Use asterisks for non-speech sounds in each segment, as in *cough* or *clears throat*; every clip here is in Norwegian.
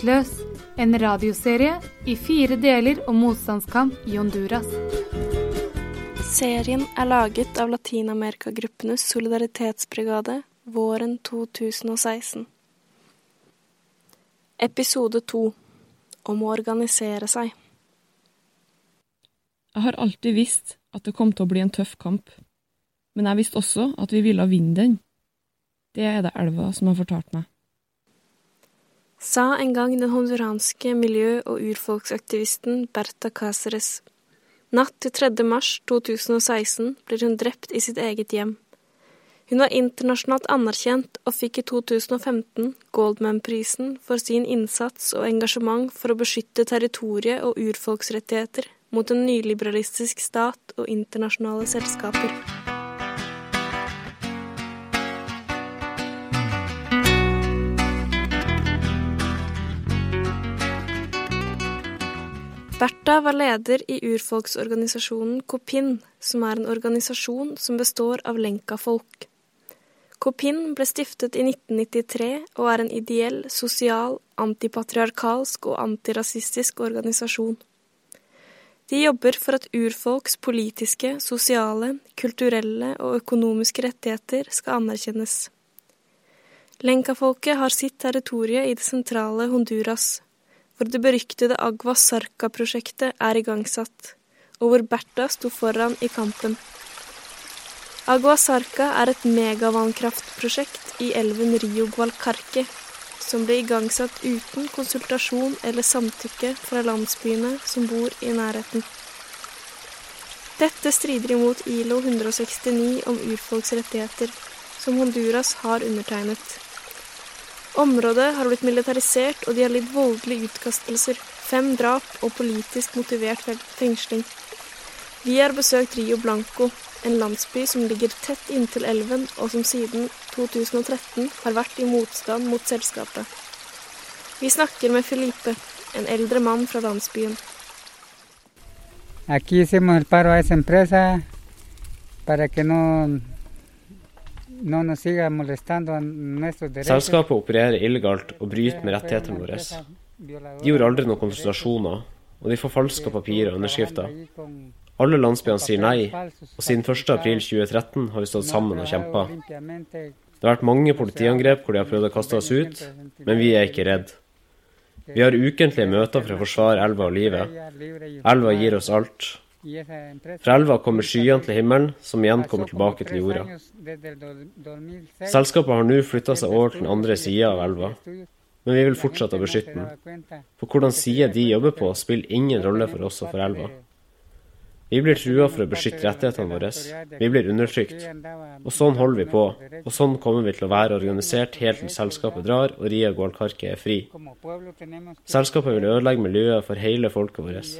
Maktløs, en radioserie i fire deler om motstandskamp i Honduras. Serien er laget av Latin-Amerika-gruppenes solidaritetsbrigade våren 2016. Episode to om å organisere seg. Jeg har alltid visst at det kom til å bli en tøff kamp, men jeg visste også at vi ville vinne den. Det er det elva som har fortalt meg. Sa en gang den honduranske miljø- og urfolksaktivisten Berta Cáceres. Natt til 3. mars 2016 blir hun drept i sitt eget hjem. Hun var internasjonalt anerkjent og fikk i 2015 Goldman-prisen for sin innsats og engasjement for å beskytte territoriet og urfolksrettigheter mot en nyliberalistisk stat og internasjonale selskaper. Bertha var leder i urfolksorganisasjonen Kopin, som er en organisasjon som består av lenka-folk. Kopin ble stiftet i 1993 og er en ideell, sosial, antipatriarkalsk og antirasistisk organisasjon. De jobber for at urfolks politiske, sosiale, kulturelle og økonomiske rettigheter skal anerkjennes. Lenka-folket har sitt territorie i det sentrale Honduras, hvor det beryktede Agua Sarka-prosjektet er igangsatt, og hvor Bertha sto foran i kampen. Agua Sarka er et megavannkraftprosjekt i elven Rio Gualcarque, som ble igangsatt uten konsultasjon eller samtykke fra landsbyene som bor i nærheten. Dette strider imot ILO 169 om urfolks rettigheter, som Honduras har undertegnet. Området har blitt militarisert, og de har lidd voldelige utkastelser, fem drap og politisk motivert fengsling. Vi har besøkt Rio Blanco, en landsby som ligger tett inntil elven, og som siden 2013 har vært i motstand mot selskapet. Vi snakker med Felipe, en eldre mann fra landsbyen. Aquí hicimos el paro a esa empresa para que Selskapet opererer illegalt og bryter med rettighetene våre. De gjorde aldri noen konsultasjoner, og de forfalska papirer og underskrifter. Alle landsbyene sier nei, og siden 1.4.2013 har vi stått sammen og kjempa. Det har vært mange politiangrep hvor de har prøvd å kaste oss ut, men vi er ikke redd. Vi har ukentlige møter for å forsvare elva og livet. Elva gir oss alt. Fra elva kommer skyene til himmelen, som igjen kommer tilbake til jorda. Selskapet har nå flytta seg over til den andre sida av elva, men vi vil fortsette å beskytte den. For hvordan side de jobber på, spiller ingen rolle for oss og for elva. Vi blir trua for å beskytte rettighetene våre. Vi blir undertrykt. Og sånn holder vi på. Og sånn kommer vi til å være organisert helt til selskapet drar og Ria Gualcarque er fri. Selskapet vil ødelegge miljøet for hele folket vårt.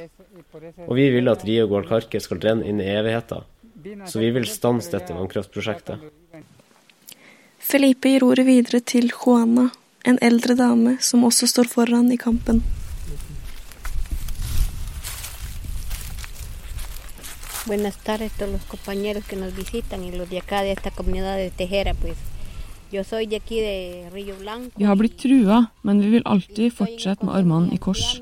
Og vi vil at Ria Gualcarque skal renne inn i evigheten. Så vi vil stanse dette vannkraftprosjektet. Felipe gir ordet videre til Juana, en eldre dame som også står foran i kampen. Buenas tardes a todos los compañeros que nos visitan y los de acá de esta comunidad de Tejera, pues. Yo soy de aquí de Río Blanco. Vi har blitt trua, men vi vil alltid fortsette med armene i kors.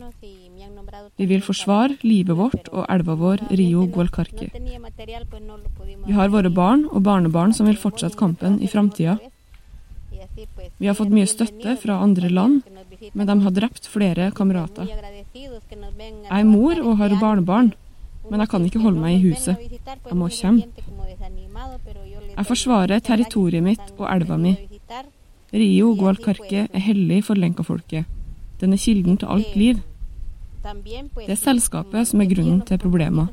Vi vil forsvare livet vårt og elva vår Rio Gualcarque. Vi har våre barn og barnebarn som vil fortsette kampen i framtida. Vi har fått mye støtte fra andre land, men de har drept flere kamerater. Jeg er mor og har barnebarn, men jeg kan ikke holde meg i huset. Jeg må kjempe. Jeg forsvarer territoriet mitt og elva mi. Rio Gualcarque er hellig for lenkafolket. Den er kilden til alt liv. Det er selskapet som er grunnen til problemer.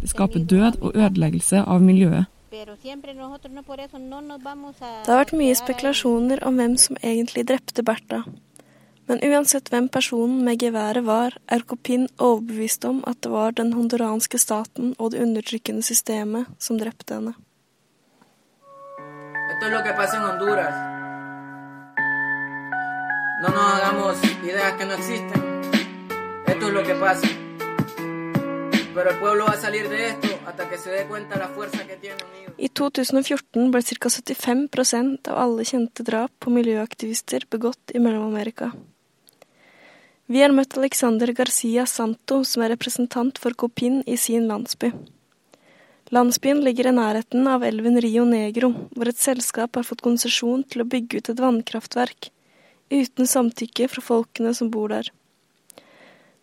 Det skaper død og ødeleggelse av miljøet. Det har vært mye spekulasjoner om hvem som egentlig drepte Bertha. Men uansett hvem personen med geværet var, er Copin overbevist om at det var den honduranske staten og det undertrykkende systemet som drepte henne. Esto es lo que pasa en Honduras. No nos hagamos ideas que no existen. Esto es lo que pasa. Pero el pueblo va a salir de esto hasta que se dé cuenta la fuerza que tiene unido. I 2014 ble ca. 75% av alle kjente drap på miljøaktivister begått i Mellom-Amerika. Vi har møtt Alexander Garcia Santo, som er representant for Copin i sin landsby. Landsbyen ligger i nærheten av elven Rio Negro, hvor et selskap har fått konsesjon til å bygge ut et vannkraftverk, uten samtykke fra folkene som bor der.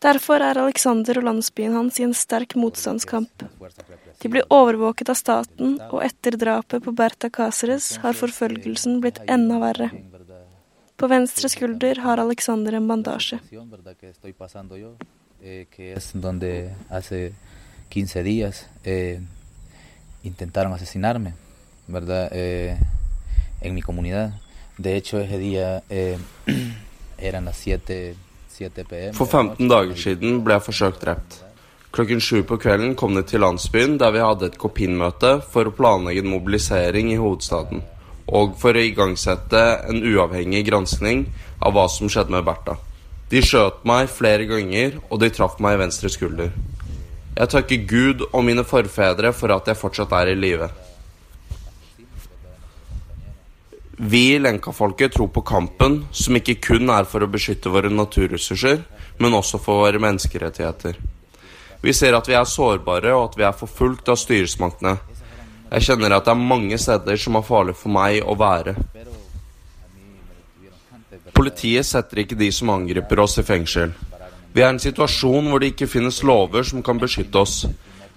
Derfor er Alexander og landsbyen hans i en sterk motstandskamp. De blir overvåket av staten, og etter drapet på Berta Cáceres har forfølgelsen blitt enda verre. På venstre skulder har Alexander en bandasje. intentaron asesinarme, ¿verdad? Eh, en mi comunidad. De hecho, ese día eh, *clears throat* eran las 7, 7 pm. For 15 dager siden ble jeg forsøkt drept. Klokken sju på kvelden kom det til landsbyen der vi hadde et Kopin-møte for å planlegge en mobilisering i hovedstaden, og for å igangsette en uavhengig granskning av hva som skjedde med Bertha. De skjøt meg flere ganger, og de traff meg i venstre skulder. Jeg takker Gud og mine forfedre for at jeg fortsatt er i live. Vi i Lenka-folket tror på kampen, som ikke kun er for å beskytte våre naturressurser, men også for våre menneskerettigheter. Vi ser at vi er sårbare, og at vi er forfulgt av styresmaktene. Jeg kjenner at det er mange steder som er farlig for meg å være. Politiet setter ikke de som angriper oss, i fengsel. Vi er i en situasjon hvor det ikke finnes lover som kan beskytte oss.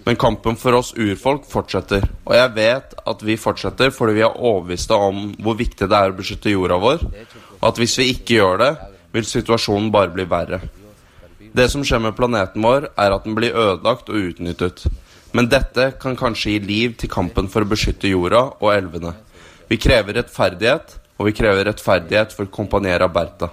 Men kampen for oss urfolk fortsetter, og jeg vet at vi fortsetter fordi vi er overbeviste om hvor viktig det er å beskytte jorda vår, og at hvis vi ikke gjør det, vil situasjonen bare bli verre. Det som skjer med planeten vår, er at den blir ødelagt og utnyttet. Men dette kan kanskje gi liv til kampen for å beskytte jorda og elvene. Vi krever rettferdighet, og vi krever rettferdighet for Companiera Berta.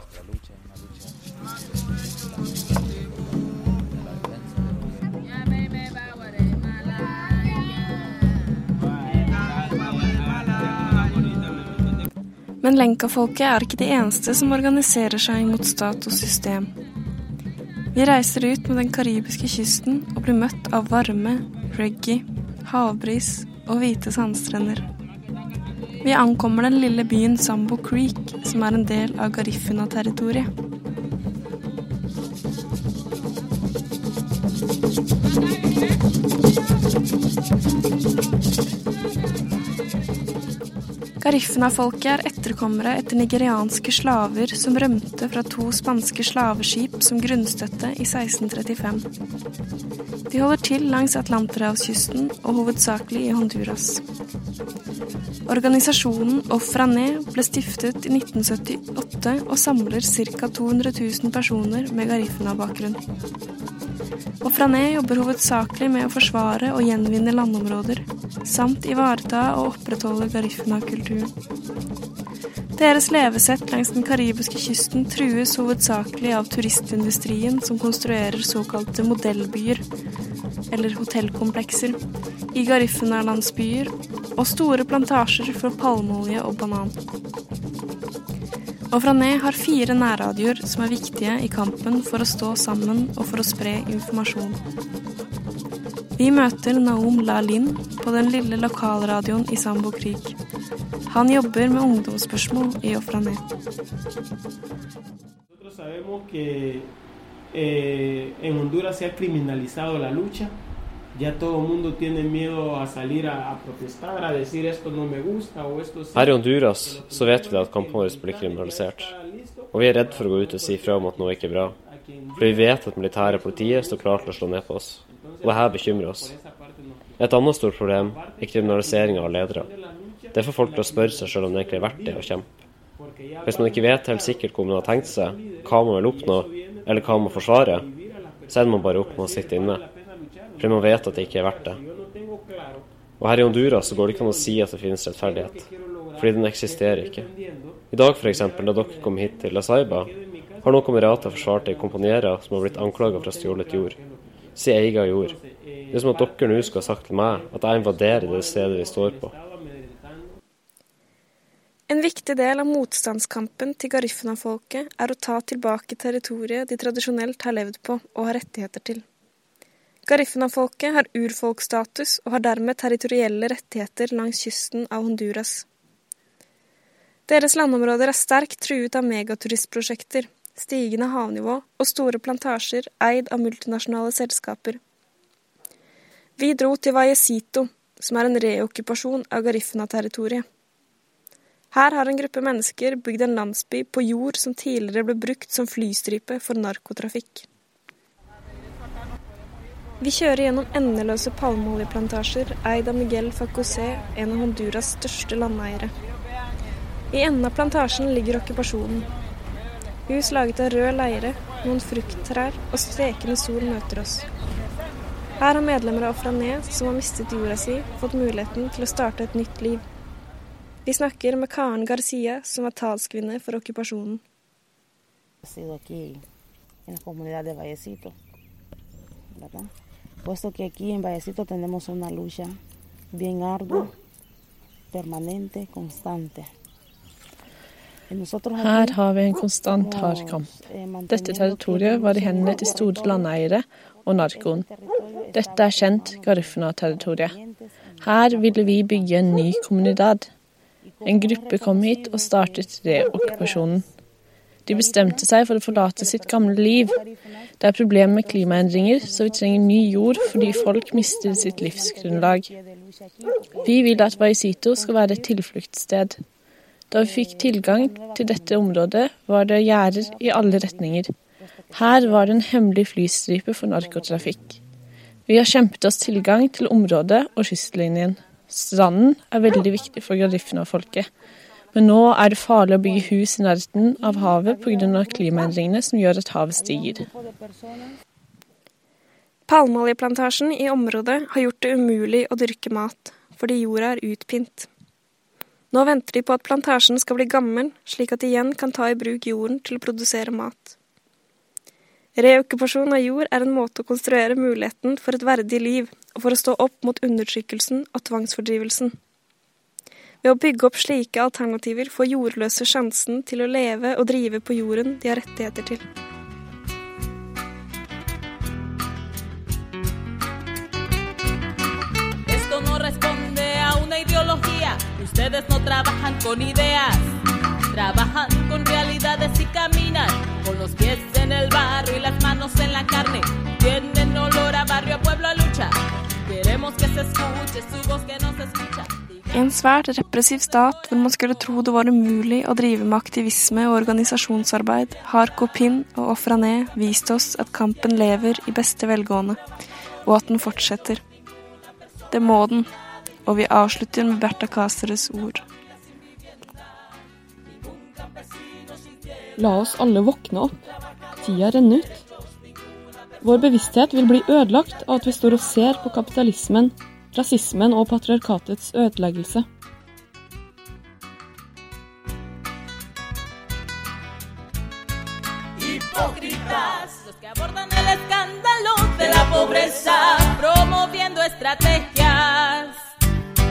Men lenkafolket er ikke de eneste som organiserer seg mot stat og system. Vi reiser ut med den karibiske kysten og blir møtt av varme, reggae, havbris og hvite sandstrender. Vi ankommer den lille byen Sambo Creek, som er en del av Garifuna-territoriet. Garifuna-folket er etterkommere etter nigerianske slaver som rømte fra to spanske slaveskip som grunnstøtte i 1635. De holder til langs Atlanterhavskysten og hovedsakelig i Honduras. Organisasjonen Ofrané ble stiftet i 1978 og samler ca. 200 000 personer med Garifuna-bakgrunn. Ofrané jobber hovedsakelig med å forsvare og gjenvinne landområder, samt ivareta og opprettholde Garifuna-kulturen. Deres levesett langs den karibiske kysten trues hovedsakelig av turistindustrien som konstruerer såkalte modellbyer, eller hotellkomplekser, i Garifuna-landsbyer, og store plantasjer for palmeolje og banan. Og Frané har fire nærradioer som er viktige i kampen for å stå sammen og for å spre informasjon. Vi møter Naum La-Lin på den lille lokalradioen i Sambo Krig. Han jobber med ungdomsspørsmål i Ofrané. Eh, en Honduras se ha criminalizado la lucha. Her i Honduras så vet vi at kampene våre blir kriminalisert. Og vi er redd for å gå ut og si fra om at noe ikke er bra. For vi vet at militære politiet står klart til å slå ned på oss. Og det her bekymrer oss. Et annet stort problem er kriminaliseringa av ledere. Det får folk til å spørre seg sjøl om det egentlig er verdt det å kjempe. Hvis man ikke vet helt sikkert hvor man har tenkt seg, hva man vil oppnå, eller hva man forsvarer, så ender man bare opp med å sitte inne. Fordi man vet at det ikke er verdt det. Og her i Honduras så går det ikke an å si at det finnes rettferdighet. Fordi den eksisterer ikke. I dag f.eks., da dere kom hit til La Saiba, har noen kamerater forsvart ei kompanjera som har blitt anklaga for å ha stjålet jord. Si egen jord. Det er som at dere nå skulle ha sagt til meg at jeg invaderer det stedet vi står på. En viktig del av motstandskampen til Garifuna-folket er å ta tilbake territoriet de tradisjonelt har levd på og har rettigheter til. Garifuna-folket har urfolkstatus og har dermed territorielle rettigheter langs kysten av Honduras. Deres landområder er sterkt truet av megaturistprosjekter, stigende havnivå og store plantasjer eid av multinasjonale selskaper. Vi dro til Vallecito, som er en reokkupasjon av Garifuna-territoriet. Her har en gruppe mennesker bygd en landsby på jord som tidligere ble brukt som flystripe for narkotrafikk. Vi kjører gjennom endeløse palmeoljeplantasjer eid av Miguel Facosé, en av Honduras største landeiere. I enden av plantasjen ligger okkupasjonen. Hus laget av rød leire, noen frukttrær og stekende sol møter oss. Her har medlemmer av Ofrané, som har mistet jorda si, fått muligheten til å starte et nytt liv. Vi snakker med Karen Garcia, som er talskvinne for okkupasjonen. Puesto que aquí en Vallecito tenemos una lucha bien ardua, permanente, constante. Her har vi en konstant hard kamp. Dette territoriet var i hendene til store landeiere og narkoen. Dette er kjent Garifuna-territoriet. Her ville vi bygge en ny kommunidad. En gruppe kom hit og startet reokkupasjonen. De bestemte seg for å forlate sitt gamle liv. Det er problemer med klimaendringer, så vi trenger ny jord fordi folk mister sitt livsgrunnlag. Vi vil at Vaisito skal være et tilfluktssted. Da vi fikk tilgang til dette området, var det gjerder i alle retninger. Her var det en hemmelig flystripe for narkotrafikk. Vi har kjempet oss tilgang til området og kystlinjen. Stranden er veldig viktig for Garifna-folket. Men nå er det farlig å bygge hus i nærheten av havet pga. klimaendringene som gjør at havet stiger. Palmeoljeplantasjen i området har gjort det umulig å dyrke mat, fordi jorda er utpint. Nå venter de på at plantasjen skal bli gammel, slik at de igjen kan ta i bruk jorden til å produsere mat. Reokkupasjon av jord er en måte å konstruere muligheten for et verdig liv, og for å stå opp mot undertrykkelsen og tvangsfordrivelsen. Ved å bygge opp slike alternativer får jordløse sjansen til å leve og drive på jorden de har rettigheter til. Ustedes no trabajan con ideas, trabajan con realidades y caminan con a a pueblo, a lucha. Queremos que se escuche su voz que no escucha. I en svært repressiv stat hvor man skulle tro det var umulig å drive med aktivisme og organisasjonsarbeid, har Kopin og Ofrané vist oss at kampen lever i beste velgående, og at den fortsetter. Det må den, og vi avslutter med Berta Cáceres ord. La oss alle våkne opp. Tida renner ut. Vår bevissthet vil bli ødelagt av at vi står og ser på kapitalismen, rasismen og patriarkatets ødeleggelse. Hipócritas, los que abordan el escándalo de la pobreza, promoviendo estrategias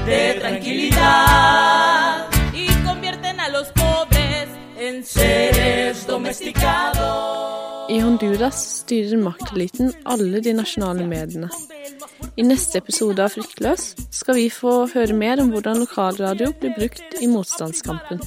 de tranquilidad y convierten a los pobres en seres domesticados. I Honduras styrer makteliten alle de nasjonale mediene. I neste episode av Fryktløs skal vi få høre mer om hvordan lokalradio blir brukt i motstandskampen.